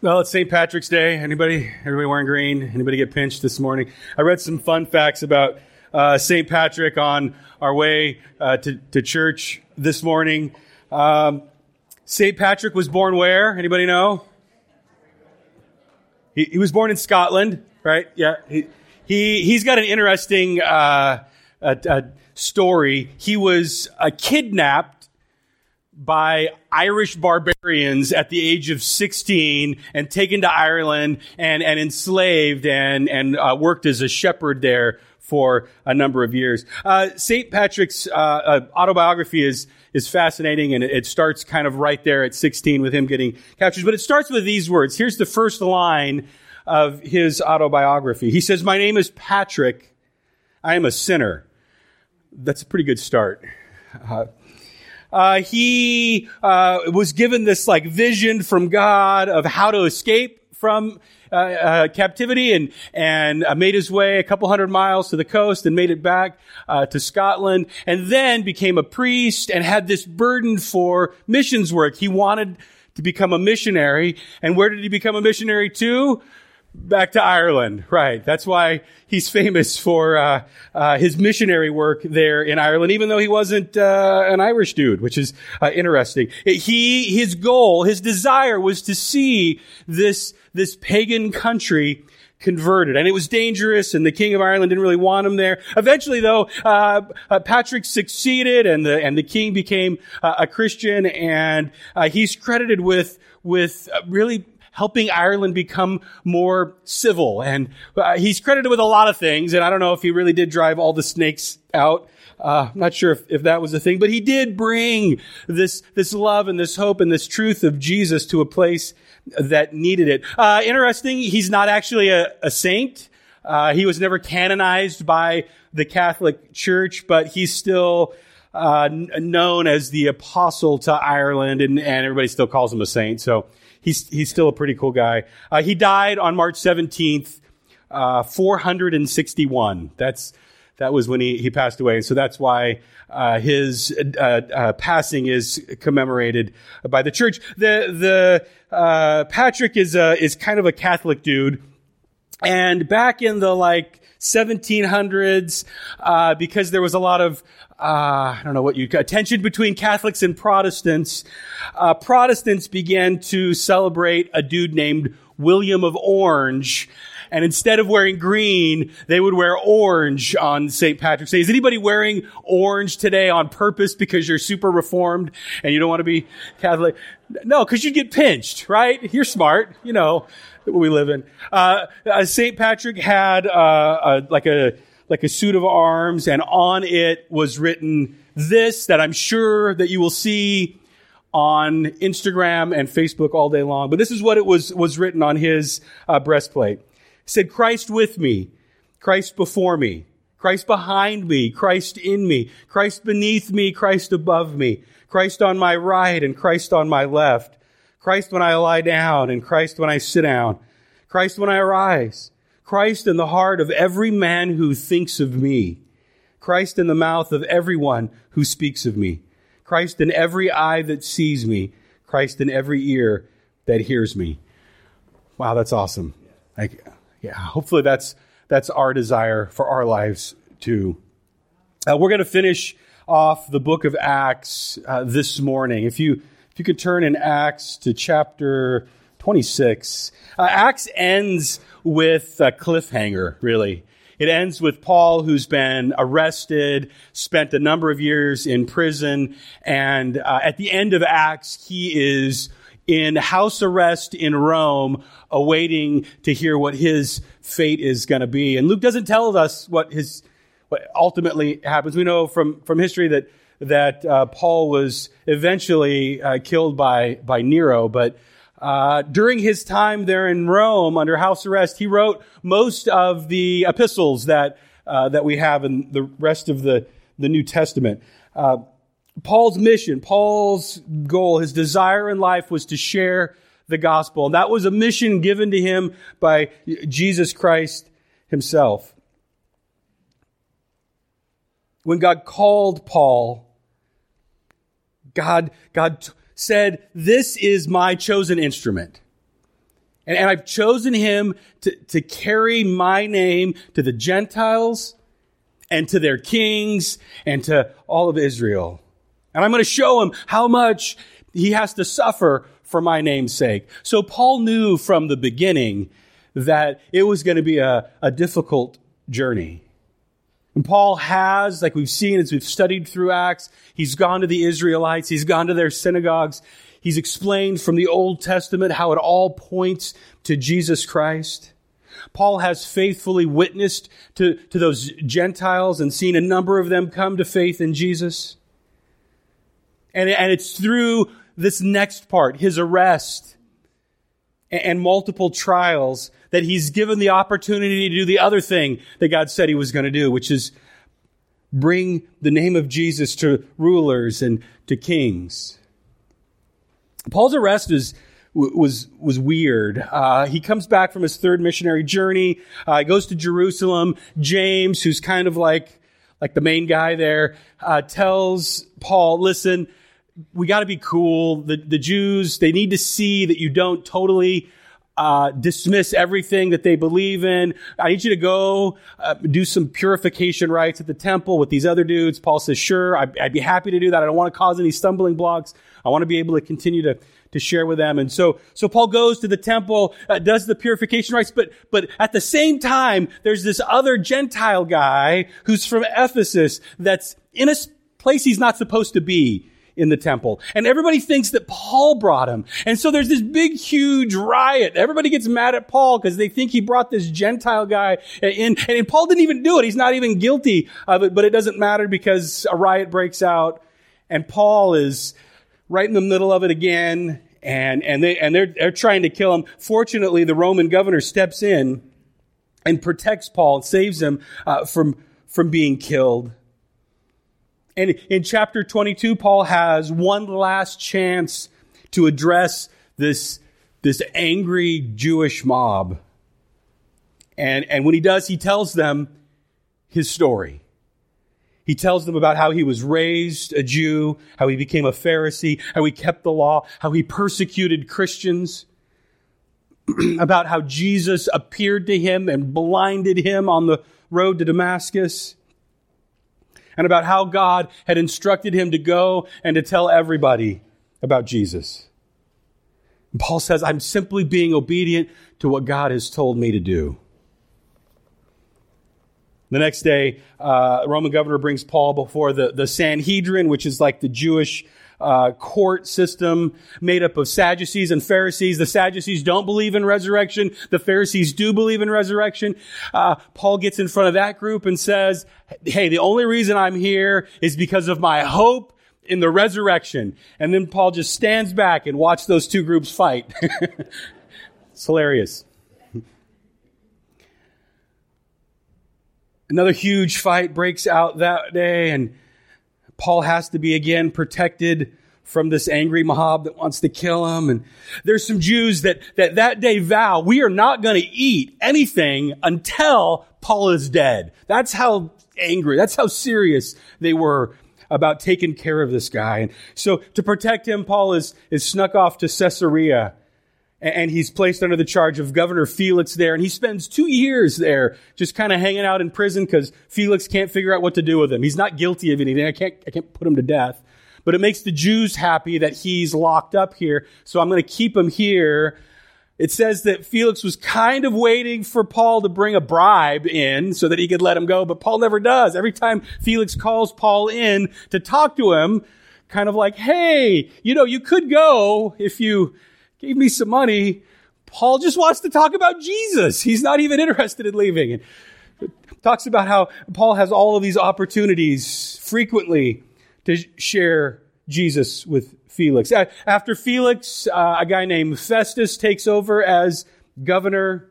Well, it's St. Patrick's Day. Anybody, everybody wearing green? Anybody get pinched this morning? I read some fun facts about uh, St. Patrick on our way uh, to, to church this morning. Um, St. Patrick was born where? Anybody know? He, he, was born in Scotland, right? Yeah. He, he, he's got an interesting uh, story. He was uh, kidnapped by Irish barbarians at the age of 16 and taken to Ireland and, and enslaved and, and uh, worked as a shepherd there for a number of years. Uh, St. Patrick's uh, uh, autobiography is, is fascinating and it starts kind of right there at 16 with him getting captured. But it starts with these words. Here's the first line of his autobiography. He says, My name is Patrick. I am a sinner. That's a pretty good start. Uh, he uh, was given this like vision from God of how to escape from uh, uh captivity and and uh, made his way a couple hundred miles to the coast and made it back uh, to Scotland and then became a priest and had this burden for missions work. He wanted to become a missionary, and where did he become a missionary to? Back to Ireland, right? That's why he's famous for uh, uh, his missionary work there in Ireland, even though he wasn't uh, an Irish dude, which is uh, interesting. He, his goal, his desire was to see this this pagan country converted. And it was dangerous, and the King of Ireland didn't really want him there. Eventually, though, uh, uh, Patrick succeeded, and the and the king became uh, a Christian, and uh, he's credited with with really helping Ireland become more civil. And uh, he's credited with a lot of things, and I don't know if he really did drive all the snakes out. Uh, I'm not sure if, if that was the thing, but he did bring this, this love and this hope and this truth of Jesus to a place that needed it. Uh, interesting, he's not actually a, a saint. Uh, he was never canonized by the Catholic Church, but he's still uh, known as the apostle to Ireland, and, and everybody still calls him a saint. So he's, he's still a pretty cool guy. Uh, he died on March 17th, uh, 461. That's, that was when he, he passed away. And so that's why uh, his uh, uh, passing is commemorated by the church. The, the uh, Patrick is, is kind of a Catholic dude. And back in the like 1700s, uh, because there was a lot of uh, I don't know what you tension between Catholics and Protestants. Uh, Protestants began to celebrate a dude named William of Orange. And instead of wearing green, they would wear orange on St. Patrick's Day. Is anybody wearing orange today on purpose because you're super reformed and you don't want to be Catholic? No, because you'd get pinched, right? You're smart, you know, what we live in. Uh, uh St. Patrick had uh, a, like a like a suit of arms, and on it was written this that I'm sure that you will see on Instagram and Facebook all day long. But this is what it was, was written on his uh, breastplate. Said, Christ with me, Christ before me, Christ behind me, Christ in me, Christ beneath me, Christ above me, Christ on my right and Christ on my left, Christ when I lie down and Christ when I sit down, Christ when I arise, Christ in the heart of every man who thinks of me. Christ in the mouth of everyone who speaks of me. Christ in every eye that sees me. Christ in every ear that hears me. Wow, that's awesome. Like, yeah, hopefully that's that's our desire for our lives too. Uh, we're going to finish off the book of Acts uh, this morning. If you if you could turn in Acts to chapter 26. Uh, Acts ends with a cliffhanger, really. It ends with Paul, who's been arrested, spent a number of years in prison, and uh, at the end of Acts, he is in house arrest in Rome, awaiting to hear what his fate is going to be. And Luke doesn't tell us what his what ultimately happens. We know from from history that that uh, Paul was eventually uh, killed by by Nero, but uh, during his time there in Rome under house arrest, he wrote most of the epistles that uh, that we have in the rest of the the New Testament. Paul's mission, Paul's goal, his desire in life was to share the gospel, and that was a mission given to him by Jesus Christ Himself. When God called Paul, God God said, This is my chosen instrument. And, and I've chosen him to, to carry my name to the Gentiles and to their kings and to all of Israel. And I'm going to show him how much he has to suffer for my name's sake. So Paul knew from the beginning that it was going to be a, a difficult journey. And Paul has, like we've seen as we've studied through Acts, he's gone to the Israelites, he's gone to their synagogues, he's explained from the Old Testament how it all points to Jesus Christ. Paul has faithfully witnessed to, to those Gentiles and seen a number of them come to faith in Jesus. And, and it's through this next part, his arrest and, and multiple trials, that he's given the opportunity to do the other thing that God said he was going to do, which is bring the name of Jesus to rulers and to kings. Paul's arrest is was was weird. Uh, he comes back from his third missionary journey. Uh, he goes to Jerusalem. James, who's kind of like like the main guy there, uh, tells Paul, "Listen, we got to be cool. The the Jews they need to see that you don't totally uh, dismiss everything that they believe in. I need you to go uh, do some purification rites at the temple with these other dudes. Paul says, sure, I'd, I'd be happy to do that. I don't want to cause any stumbling blocks. I want to be able to continue to to share with them. And so, so Paul goes to the temple, uh, does the purification rites, but, but at the same time, there's this other Gentile guy who's from Ephesus that's in a place he's not supposed to be in the temple. And everybody thinks that Paul brought him. And so there's this big, huge riot. Everybody gets mad at Paul because they think he brought this Gentile guy in. And Paul didn't even do it. He's not even guilty of it, but it doesn't matter because a riot breaks out and Paul is right in the middle of it again. And, and they, and they're, they're trying to kill him. Fortunately, the Roman governor steps in and protects Paul and saves him uh, from, from being killed. And in chapter 22, Paul has one last chance to address this, this angry Jewish mob. And, and when he does, he tells them his story. He tells them about how he was raised a Jew, how he became a Pharisee, how he kept the law, how he persecuted Christians, about how Jesus appeared to him and blinded him on the road to Damascus and about how God had instructed him to go and to tell everybody about Jesus. And Paul says, I'm simply being obedient to what God has told me to do. The next day, uh, Roman governor brings Paul before the, the Sanhedrin, which is like the Jewish uh, court system made up of Sadducees and Pharisees. The Sadducees don't believe in resurrection. The Pharisees do believe in resurrection. Uh, Paul gets in front of that group and says, "Hey, the only reason I'm here is because of my hope." In the resurrection. And then Paul just stands back and watches those two groups fight. it's hilarious. Another huge fight breaks out that day, and Paul has to be again protected from this angry mob that wants to kill him. And there's some Jews that, that that day vow, we are not going to eat anything until Paul is dead. That's how angry, that's how serious they were about taking care of this guy. And so to protect him, Paul is, is snuck off to Caesarea and he's placed under the charge of Governor Felix there. And he spends two years there just kind of hanging out in prison because Felix can't figure out what to do with him. He's not guilty of anything. I can't, I can't put him to death. But it makes the Jews happy that he's locked up here. So I'm going to keep him here. It says that Felix was kind of waiting for Paul to bring a bribe in so that he could let him go, but Paul never does. Every time Felix calls Paul in to talk to him, kind of like, hey, you know, you could go if you gave me some money. Paul just wants to talk about Jesus. He's not even interested in leaving. And talks about how Paul has all of these opportunities frequently to share Jesus with Felix. After Felix, uh, a guy named Festus takes over as governor.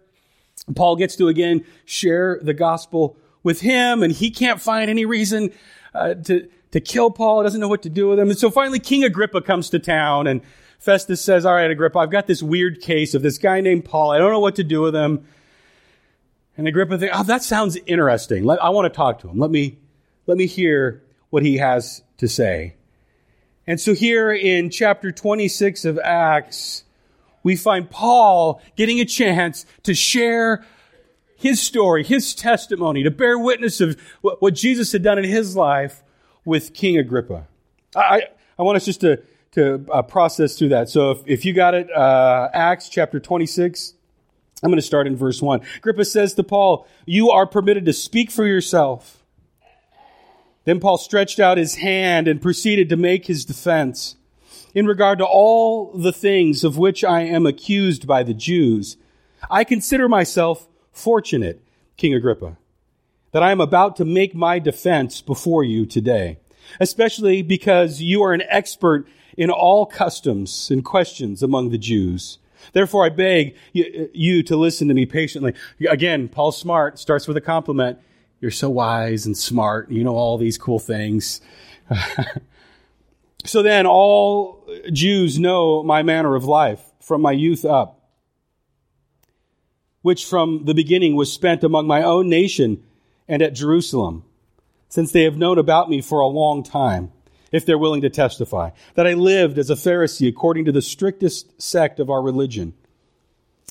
Paul gets to again share the gospel with him, and he can't find any reason uh, to to kill Paul. He doesn't know what to do with him. And so finally, King Agrippa comes to town, and Festus says, All right, Agrippa, I've got this weird case of this guy named Paul. I don't know what to do with him. And Agrippa thinks, Oh, that sounds interesting. Let, I want to talk to him. Let me, let me hear what he has to say. And so here in chapter 26 of Acts, we find Paul getting a chance to share his story, his testimony, to bear witness of what, Jesus had done in his life with King Agrippa. I, I want us just to, to uh, process through that. So if, if you got it, uh, Acts chapter 26, I'm going to start in verse 1. Agrippa says to Paul, You are permitted to speak for yourself. Then Paul stretched out his hand and proceeded to make his defense in regard to all the things of which I am accused by the Jews. I consider myself fortunate, King Agrippa, that I am about to make my defense before you today, especially because you are an expert in all customs and questions among the Jews. Therefore, I beg uh, you to listen to me patiently. Again, Paul Smart starts with a compliment. You're so wise and smart. You know all these cool things. so then, all Jews know my manner of life from my youth up which from the beginning was spent among my own nation and at Jerusalem, since they have known about me for a long time, if they're willing to testify, that I lived as a Pharisee according to the strictest sect of our religion.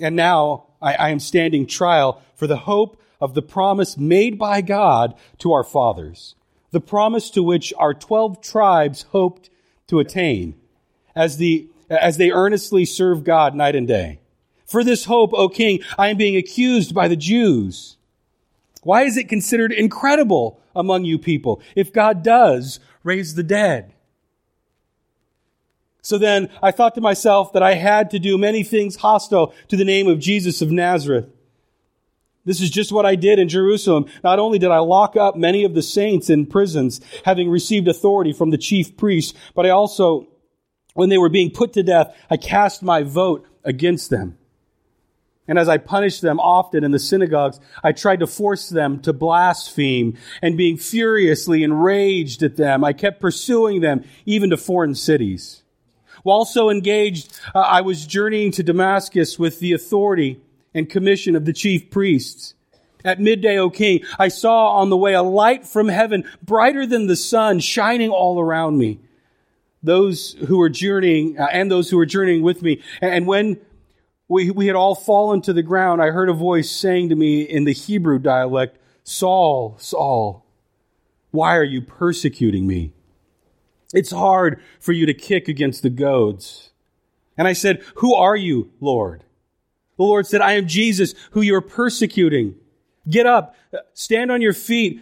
And now I, I am standing trial for the hope of the promise made by God to our fathers, the promise to which our 12 tribes hoped to attain as, the, as they earnestly serve God night and day. For this hope, O king, I am being accused by the Jews. Why is it considered incredible among you people if God does raise the dead? So then I thought to myself that I had to do many things hostile to the name of Jesus of Nazareth. This is just what I did in Jerusalem. Not only did I lock up many of the saints in prisons, having received authority from the chief priests, but I also, when they were being put to death, I cast my vote against them. And as I punished them often in the synagogues, I tried to force them to blaspheme. And being furiously enraged at them, I kept pursuing them even to foreign cities. While so engaged, uh, I was journeying to Damascus with the authority and commission of the chief priests. At midday, O king, I saw on the way a light from heaven, brighter than the sun, shining all around me. Those who were journeying, uh, and those who were journeying with me. And when we, we had all fallen to the ground. I heard a voice saying to me in the Hebrew dialect, Saul, Saul, why are you persecuting me? It's hard for you to kick against the goads. And I said, Who are you, Lord? The Lord said, I am Jesus, who you are persecuting. Get up, stand on your feet.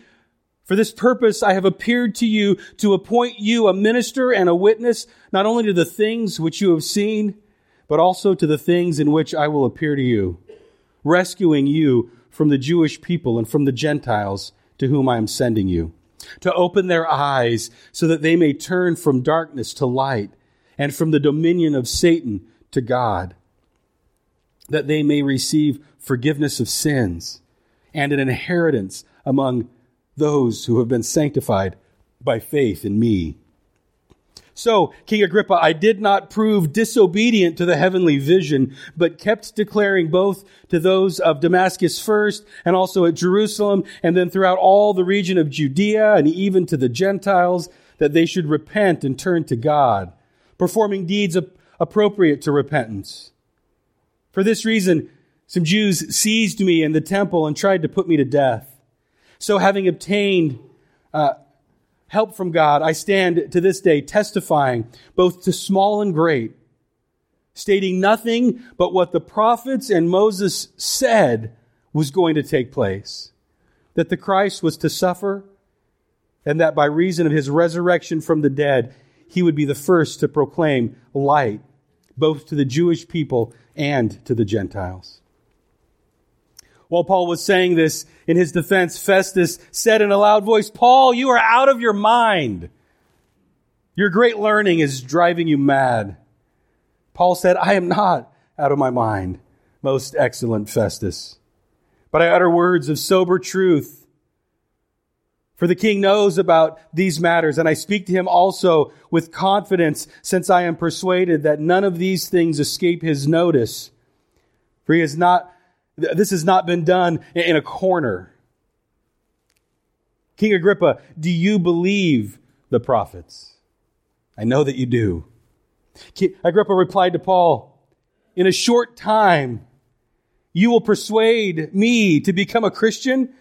For this purpose I have appeared to you to appoint you a minister and a witness, not only to the things which you have seen, but also to the things in which I will appear to you, rescuing you from the Jewish people and from the Gentiles to whom I am sending you, to open their eyes so that they may turn from darkness to light and from the dominion of Satan to God, that they may receive forgiveness of sins and an inheritance among those who have been sanctified by faith in me. So, King Agrippa, I did not prove disobedient to the heavenly vision, but kept declaring both to those of Damascus first and also at Jerusalem and then throughout all the region of Judea and even to the Gentiles that they should repent and turn to God, performing deeds appropriate to repentance. For this reason, some Jews seized me in the temple and tried to put me to death. So having obtained uh, help from God, I stand to this day testifying both to small and great, stating nothing but what the prophets and Moses said was going to take place. That the Christ was to suffer, and that by reason of his resurrection from the dead, he would be the first to proclaim light, both to the Jewish people and to the Gentiles. While Paul was saying this in his defense, Festus said in a loud voice, Paul, you are out of your mind. Your great learning is driving you mad. Paul said, I am not out of my mind, most excellent Festus, but I utter words of sober truth. For the king knows about these matters, and I speak to him also with confidence, since I am persuaded that none of these things escape his notice. For he has not this has not been done in a corner. King Agrippa, do you believe the prophets? I know that you do. Agrippa replied to Paul, in a short time you will persuade me to become a Christian?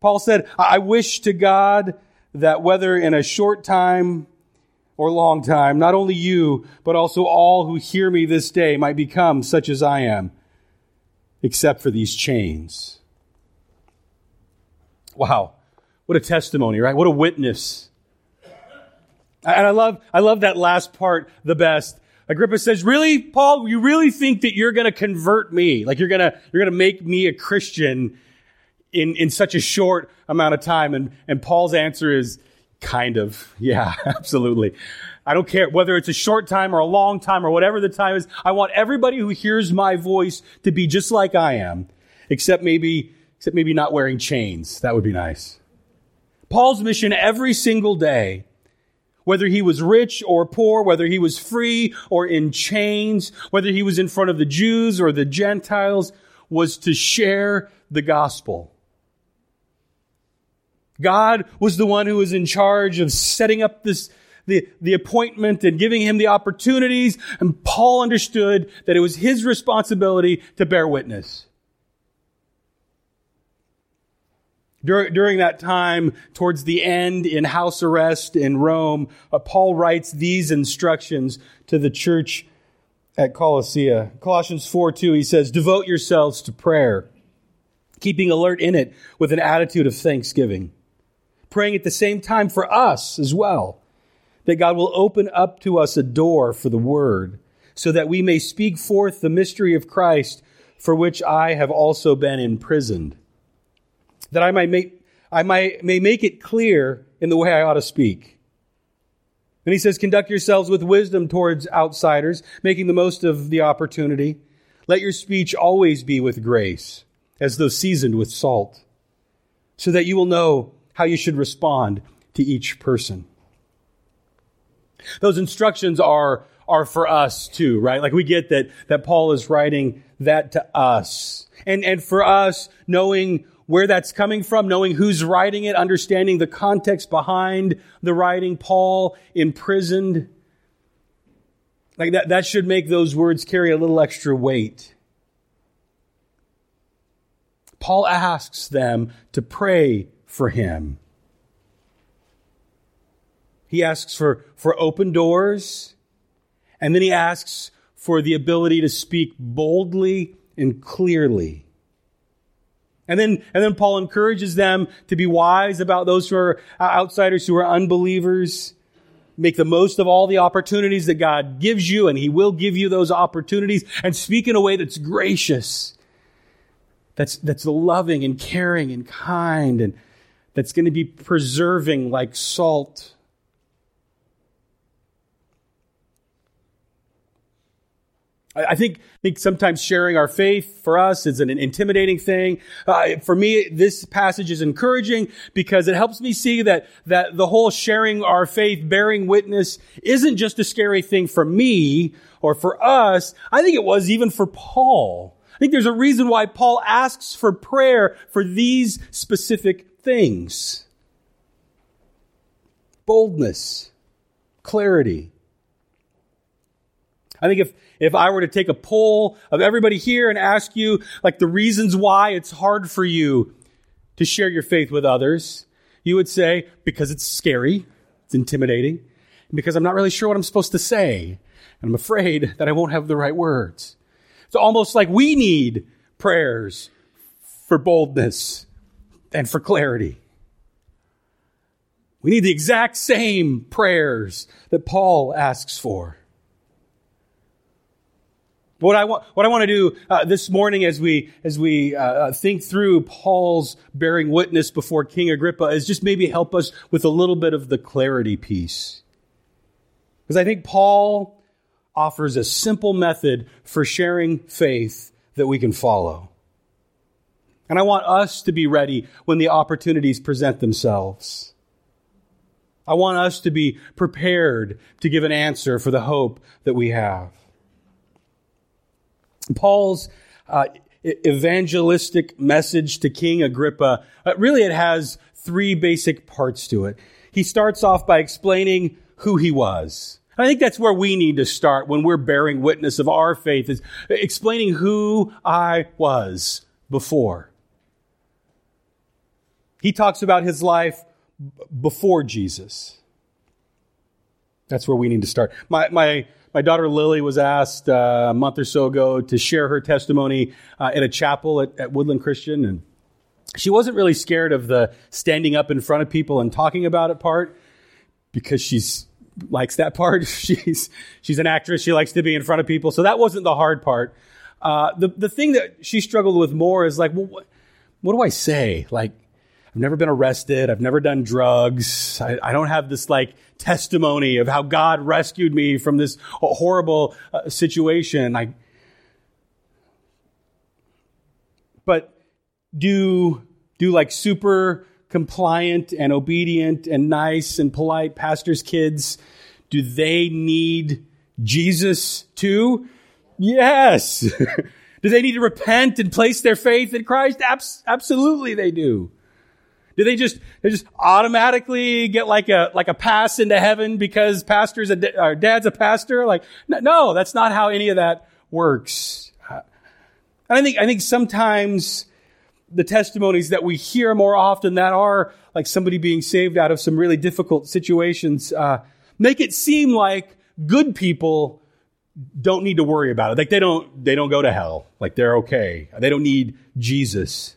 Paul said, I wish to God that whether in a short time or long time, not only you, but also all who hear me this day might become such as I am, except for these chains. Wow. What a testimony, right? What a witness. And I love, I love that last part the best. Agrippa says, really, Paul, you really think that you're going to convert me? Like you're going to, you're going to make me a Christian in, in such a short amount of time? And, and Paul's answer is kind of, yeah, absolutely. I don't care whether it's a short time or a long time or whatever the time is. I want everybody who hears my voice to be just like I am, except maybe, except maybe not wearing chains. That would be nice. Paul's mission every single day whether he was rich or poor, whether he was free or in chains, whether he was in front of the Jews or the Gentiles, was to share the gospel. God was the one who was in charge of setting up this, the, the appointment and giving him the opportunities. And Paul understood that it was his responsibility to bear witness. Dur- during that time, towards the end in house arrest in Rome, uh, Paul writes these instructions to the church at Colossae. Colossians 4 2, he says, Devote yourselves to prayer, keeping alert in it with an attitude of thanksgiving. Praying at the same time for us as well, that God will open up to us a door for the word, so that we may speak forth the mystery of Christ, for which I have also been imprisoned that I might make, I might, may make it clear in the way I ought to speak. And he says, conduct yourselves with wisdom towards outsiders, making the most of the opportunity. Let your speech always be with grace, as though seasoned with salt, so that you will know how you should respond to each person. Those instructions are, are for us too, right? Like we get that, that Paul is writing that to us. And, and for us, knowing where that's coming from, knowing who's writing it, understanding the context behind the writing, Paul imprisoned. Like that, that should make those words carry a little extra weight. Paul asks them to pray for him. He asks for, for open doors, and then he asks for the ability to speak boldly and clearly. And then, and then Paul encourages them to be wise about those who are outsiders, who are unbelievers. Make the most of all the opportunities that God gives you, and He will give you those opportunities, and speak in a way that's gracious, that's, that's loving and caring and kind, and that's going to be preserving like salt. I think, I think sometimes sharing our faith for us is an intimidating thing. Uh, for me, this passage is encouraging because it helps me see that, that the whole sharing our faith, bearing witness isn't just a scary thing for me or for us. I think it was even for Paul. I think there's a reason why Paul asks for prayer for these specific things. Boldness, clarity. I think if, if I were to take a poll of everybody here and ask you, like, the reasons why it's hard for you to share your faith with others, you would say, because it's scary, it's intimidating, because I'm not really sure what I'm supposed to say, and I'm afraid that I won't have the right words. It's almost like we need prayers for boldness and for clarity. We need the exact same prayers that Paul asks for. But what I want, what I want to do uh, this morning, as we as we uh, uh, think through Paul's bearing witness before King Agrippa, is just maybe help us with a little bit of the clarity piece, because I think Paul offers a simple method for sharing faith that we can follow. And I want us to be ready when the opportunities present themselves. I want us to be prepared to give an answer for the hope that we have. Paul's uh, evangelistic message to King Agrippa, uh, really it has three basic parts to it. He starts off by explaining who he was. I think that's where we need to start when we're bearing witness of our faith is explaining who I was before. He talks about his life before Jesus. That's where we need to start. My, my, my daughter Lily was asked uh, a month or so ago to share her testimony uh, at a chapel at, at Woodland Christian, and she wasn't really scared of the standing up in front of people and talking about it part because she's likes that part. she's she's an actress. She likes to be in front of people, so that wasn't the hard part. Uh, the the thing that she struggled with more is like, well, what, what do I say? Like, I've never been arrested. I've never done drugs. I, I don't have this like testimony of how God rescued me from this horrible uh, situation. I, but do do like super compliant and obedient and nice and polite pastors' kids? Do they need Jesus too? Yes. do they need to repent and place their faith in Christ? Abs- absolutely, they do. Do they just they just automatically get like a like a pass into heaven because pastor's a or dad's a pastor? Like no, that's not how any of that works. And I think I think sometimes the testimonies that we hear more often that are like somebody being saved out of some really difficult situations uh, make it seem like good people don't need to worry about it. Like they don't they don't go to hell. Like they're okay. They don't need Jesus.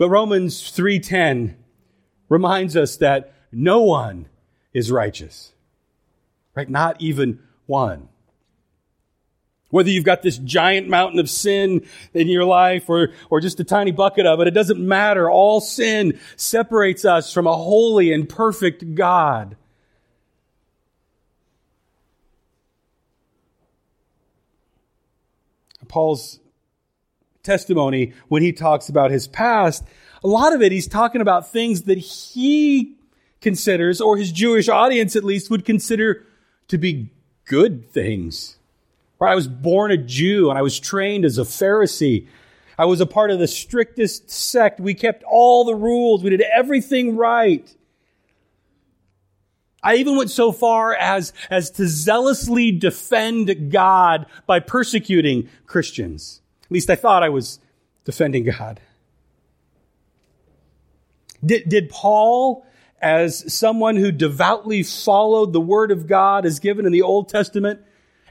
But Romans 3:10 reminds us that no one is righteous. Right? Not even one. Whether you've got this giant mountain of sin in your life or, or just a tiny bucket of it, it doesn't matter. All sin separates us from a holy and perfect God. Paul's testimony when he talks about his past, a lot of it he's talking about things that he considers, or his Jewish audience at least, would consider to be good things. I was born a Jew and I was trained as a Pharisee. I was a part of the strictest sect. We kept all the rules. We did everything right. I even went so far as, as to zealously defend God by persecuting Christians. At least I thought I was defending God. Did, did Paul, as someone who devoutly followed the word of God as given in the Old Testament,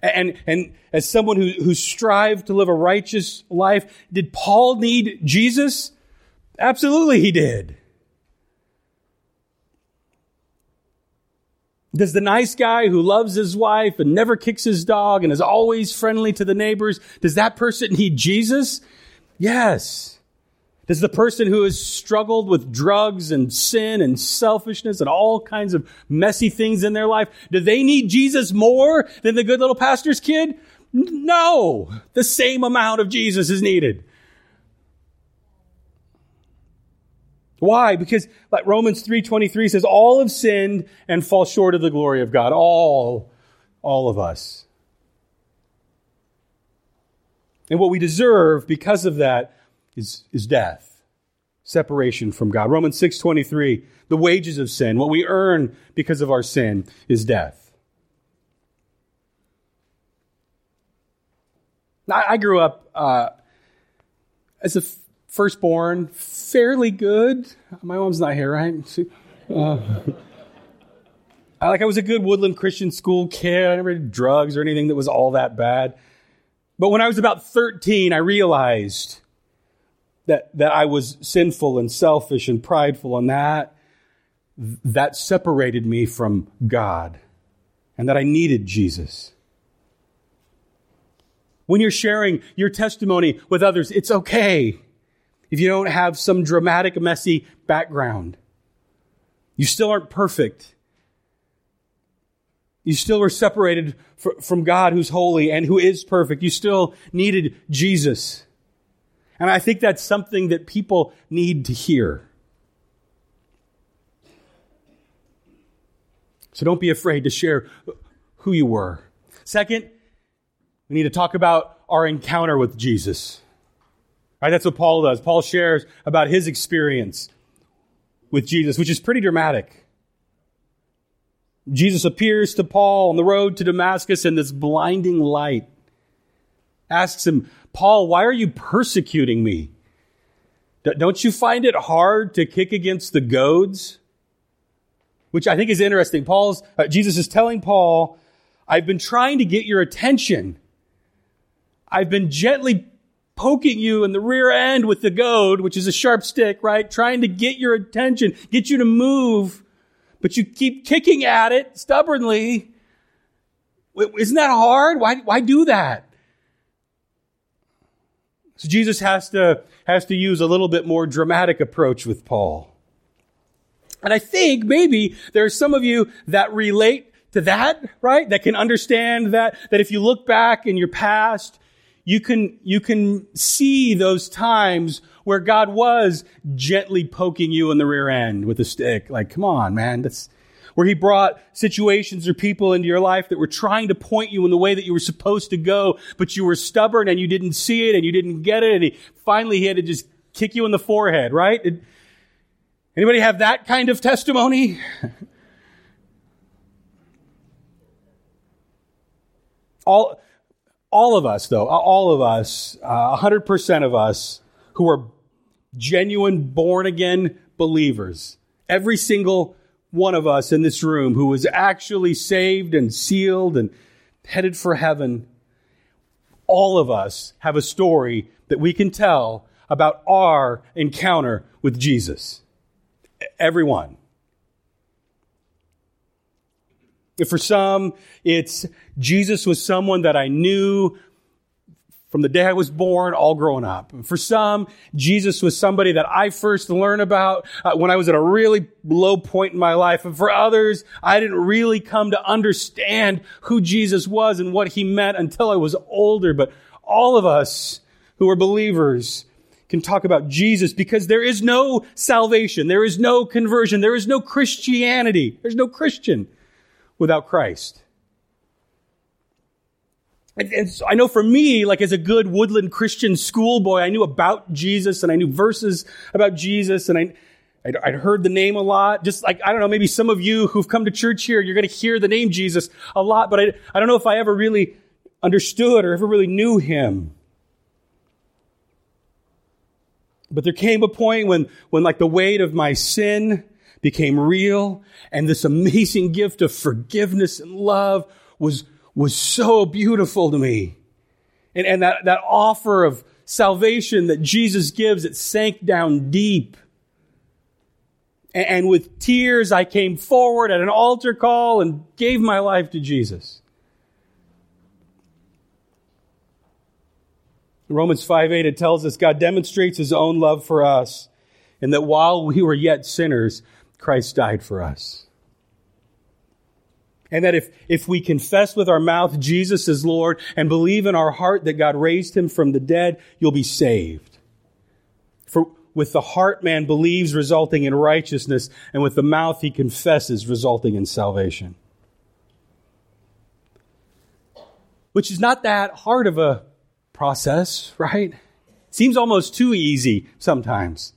and, and as someone who, who strived to live a righteous life, did Paul need Jesus? Absolutely he did. Does the nice guy who loves his wife and never kicks his dog and is always friendly to the neighbors, does that person need Jesus? Yes. Does the person who has struggled with drugs and sin and selfishness and all kinds of messy things in their life, do they need Jesus more than the good little pastor's kid? No. The same amount of Jesus is needed. Why? Because like Romans 3:23 says all have sinned and fall short of the glory of God. All all of us. And what we deserve because of that is, is death, separation from God. Romans 6.23, the wages of sin, what we earn because of our sin is death. I, I grew up uh, as a firstborn, fairly good. My mom's not here, right? She, uh, I, like I was a good Woodland Christian school kid. I never did drugs or anything that was all that bad. But when I was about 13, I realized that, that I was sinful and selfish and prideful, and that, that separated me from God, and that I needed Jesus. When you're sharing your testimony with others, it's okay if you don't have some dramatic, messy background. You still aren't perfect. You still are separated from God who's holy and who is perfect. You still needed Jesus. And I think that's something that people need to hear. So don't be afraid to share who you were. Second, we need to talk about our encounter with Jesus. Right, that's what Paul does. Paul shares about his experience with Jesus, which is pretty dramatic. Jesus appears to Paul on the road to Damascus in this blinding light. Asks him, Paul, why are you persecuting me? Don't you find it hard to kick against the goads? Which I think is interesting. Paul's, uh, Jesus is telling Paul, I've been trying to get your attention. I've been gently poking you in the rear end with the goad, which is a sharp stick, right? Trying to get your attention, get you to move, but you keep kicking at it stubbornly. Isn't that hard? Why, why do that? So Jesus has to, has to use a little bit more dramatic approach with Paul. And I think maybe there are some of you that relate to that, right? That can understand that, that if you look back in your past, you can, you can see those times where God was gently poking you in the rear end with a stick. Like, come on, man. That's, where he brought situations or people into your life that were trying to point you in the way that you were supposed to go, but you were stubborn and you didn't see it and you didn't get it. And he, finally he had to just kick you in the forehead, right? Did, anybody have that kind of testimony? all, all of us, though, all of us, uh, 100% of us who are genuine born again believers, every single one of us in this room who is actually saved and sealed and headed for heaven, all of us have a story that we can tell about our encounter with Jesus. Everyone. If for some, it's Jesus was someone that I knew from the day I was born, all growing up. For some, Jesus was somebody that I first learned about uh, when I was at a really low point in my life. And for others, I didn't really come to understand who Jesus was and what he meant until I was older. But all of us who are believers can talk about Jesus because there is no salvation. There is no conversion. There is no Christianity. There's no Christian without Christ. And, so I know for me, like as a good woodland Christian schoolboy, I knew about Jesus and I knew verses about Jesus and I, I'd, I'd, heard the name a lot. Just like, I don't know, maybe some of you who've come to church here, you're going to hear the name Jesus a lot, but I, I don't know if I ever really understood or ever really knew him. But there came a point when, when like the weight of my sin became real and this amazing gift of forgiveness and love was was so beautiful to me. And, and that, that offer of salvation that Jesus gives, it sank down deep. And, and with tears, I came forward at an altar call and gave my life to Jesus. Romans 5 8, it tells us God demonstrates his own love for us, and that while we were yet sinners, Christ died for us. And that if, if we confess with our mouth Jesus is Lord and believe in our heart that God raised him from the dead, you'll be saved. For with the heart man believes resulting in righteousness, and with the mouth he confesses resulting in salvation. Which is not that hard of a process, right? Seems almost too easy sometimes.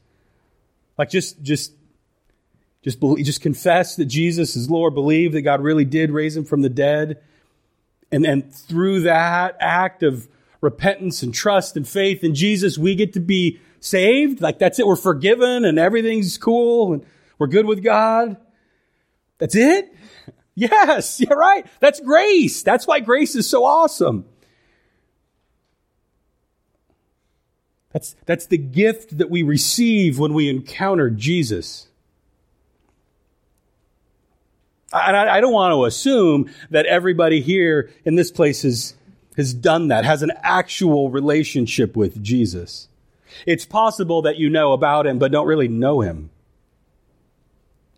Like just, just just, believe, just confess that Jesus is Lord. Believe that God really did raise him from the dead. And, and through that act of repentance and trust and faith in Jesus, we get to be saved. Like that's it. We're forgiven and everything's cool and we're good with God. That's it? Yes, you're right. That's grace. That's why grace is so awesome. That's, that's the gift that we receive when we encounter Jesus. And I, I don't want to assume that everybody here in this place has, has done that, has an actual relationship with Jesus. It's possible that you know about him, but don't really know him.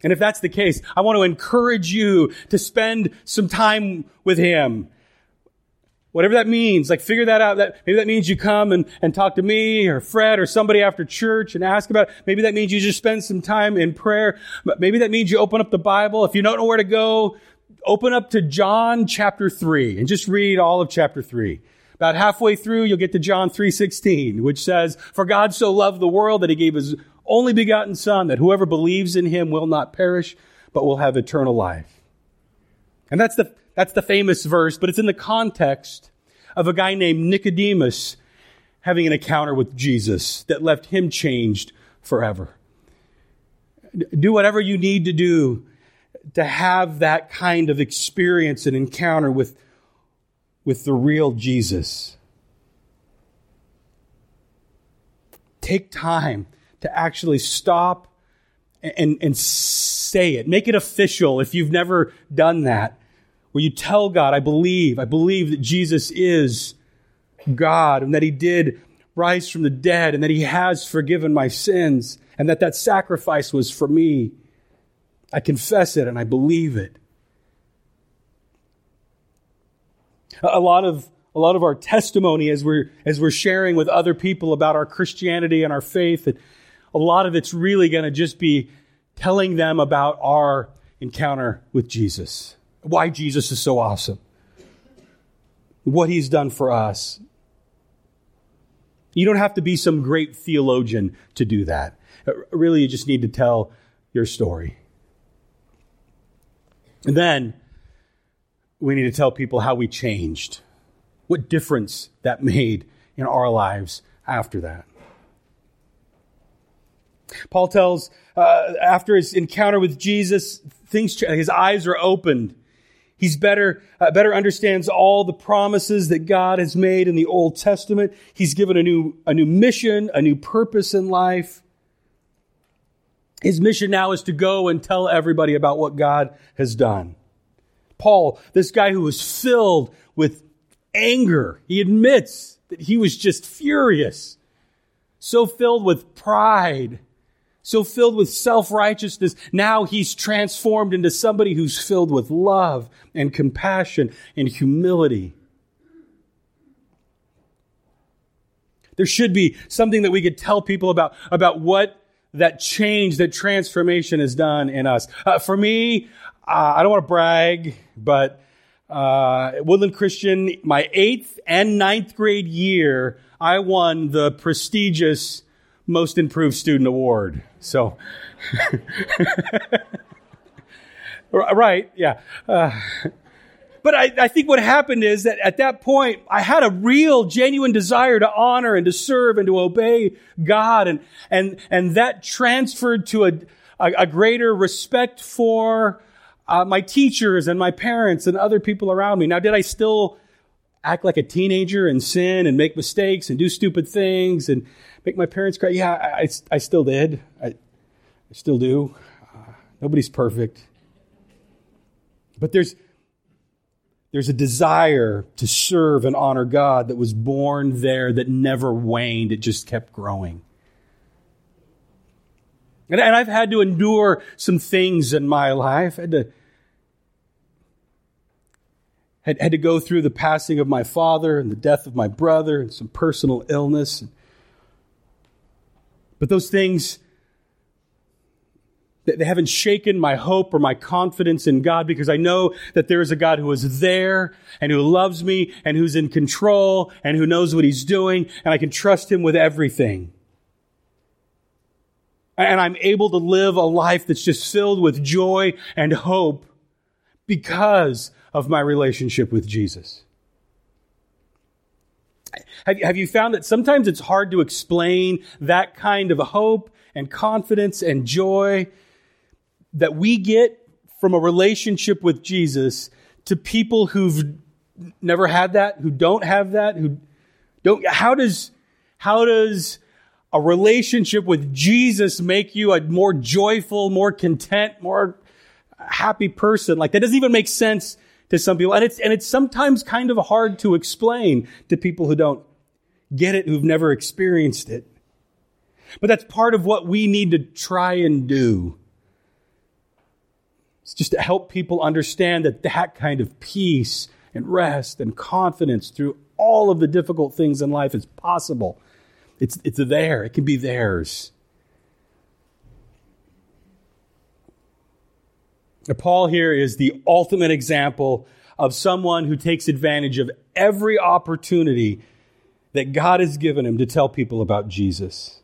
And if that's the case, I want to encourage you to spend some time with him whatever that means, like figure that out. That maybe that means you come and, and talk to me or Fred or somebody after church and ask about it. Maybe that means you just spend some time in prayer. Maybe that means you open up the Bible. If you don't know where to go, open up to John chapter three and just read all of chapter three. About halfway through, you'll get to John 3.16, which says, For God so loved the world that he gave his only begotten son that whoever believes in him will not perish, but will have eternal life. And that's the, that's the famous verse, but it's in the context of a guy named Nicodemus having an encounter with Jesus that left him changed forever. Do whatever you need to do to have that kind of experience and encounter with, with the real Jesus. Take time to actually stop and, and say it. Make it official if you've never done that. Where you tell God, I believe, I believe that Jesus is God and that He did rise from the dead and that He has forgiven my sins and that that sacrifice was for me. I confess it and I believe it. A lot of a lot of our testimony as we're as we're sharing with other people about our Christianity and our faith, a lot of it's really going to just be telling them about our encounter with Jesus, why Jesus is so awesome, what he's done for us. You don't have to be some great theologian to do that. Really, you just need to tell your story. And then we need to tell people how we changed, what difference that made in our lives after that. Paul tells, uh, after his encounter with Jesus, things, his eyes are opened. He's better, uh, better understands all the promises that God has made in the Old Testament. He's given a new, a new mission, a new purpose in life. His mission now is to go and tell everybody about what God has done. Paul, this guy who was filled with anger, he admits that he was just furious, so filled with pride, so filled with self righteousness. Now he's transformed into somebody who's filled with love and compassion and humility. There should be something that we could tell people about, about what that change, that transformation has done in us. Uh, for me, uh, I don't want to brag, but uh, Woodland Christian, my eighth and ninth grade year, I won the prestigious Most Improved Student Award. So, right, yeah. Uh, but I, I, think what happened is that at that point, I had a real, genuine desire to honor and to serve and to obey God. And, and, and that transferred to a, a, a greater respect for uh, my teachers and my parents and other people around me. Now, did I still act like a teenager and sin and make mistakes and do stupid things and make my parents cry? Yeah, I, I, I still did. I, I still do. Uh, nobody's perfect. But there's, there's a desire to serve and honor God that was born there that never waned. It just kept growing. And, and I've had to endure some things in my life. I had to, had, had to go through the passing of my father and the death of my brother and some personal illness. But those things they haven't shaken my hope or my confidence in God because I know that there is a God who is there and who loves me and who's in control and who knows what he's doing and I can trust him with everything. And I'm able to live a life that's just filled with joy and hope because of my relationship with Jesus. Have you found that sometimes it's hard to explain that kind of hope and confidence and joy that we get from a relationship with Jesus to people who've never had that, who don't have that, who don't, how does, how does a relationship with Jesus make you a more joyful, more content, more happy person? Like that doesn't even make sense to some people. And it's, and it's sometimes kind of hard to explain to people who don't get it, who've never experienced it. But that's part of what we need to try and do it's just to help people understand that that kind of peace and rest and confidence through all of the difficult things in life is possible. It's, it's there, it can be theirs. Paul here is the ultimate example of someone who takes advantage of every opportunity that God has given him to tell people about Jesus.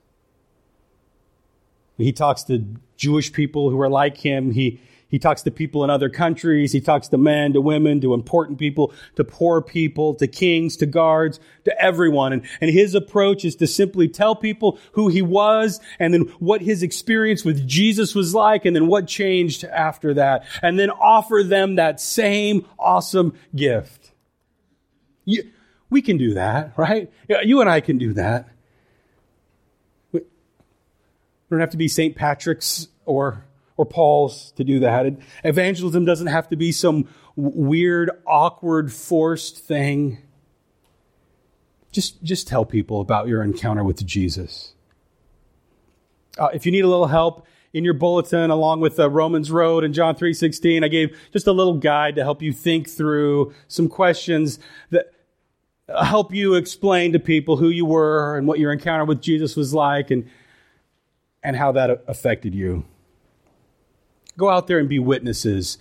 He talks to Jewish people who are like him. He, He talks to people in other countries. He talks to men, to women, to important people, to poor people, to kings, to guards, to everyone. And, and his approach is to simply tell people who he was and then what his experience with Jesus was like and then what changed after that. And then offer them that same awesome gift. You, we can do that, right? You and I can do that. We don't have to be St. Patrick's or or Paul's to do that. Evangelism doesn't have to be some weird, awkward, forced thing. Just, just tell people about your encounter with Jesus. Uh, if you need a little help in your bulletin, along with uh, Romans Road and John 3.16, I gave just a little guide to help you think through some questions that help you explain to people who you were and what your encounter with Jesus was like and, and how that affected you. Go out there and be witnesses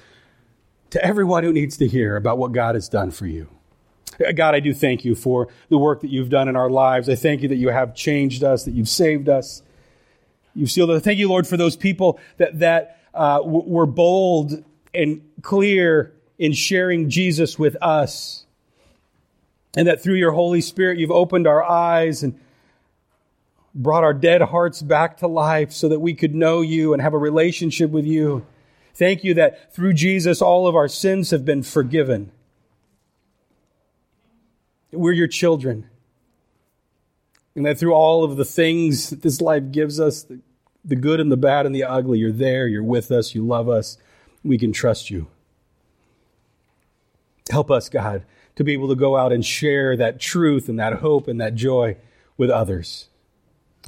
to everyone who needs to hear about what God has done for you. God, I do thank you for the work that you've done in our lives. I thank you that you have changed us, that you've saved us. You've sealed us. Thank you, Lord, for those people that, that uh, were bold and clear in sharing Jesus with us. And that through your Holy Spirit, you've opened our eyes and brought our dead hearts back to life so that we could know you and have a relationship with you. Thank you that through Jesus, all of our sins have been forgiven. We're your children. And that through all of the things that this life gives us, the, the good and the bad and the ugly, you're there, you're with us, you love us, we can trust you. Help us, God, to be able to go out and share that truth and that hope and that joy with others.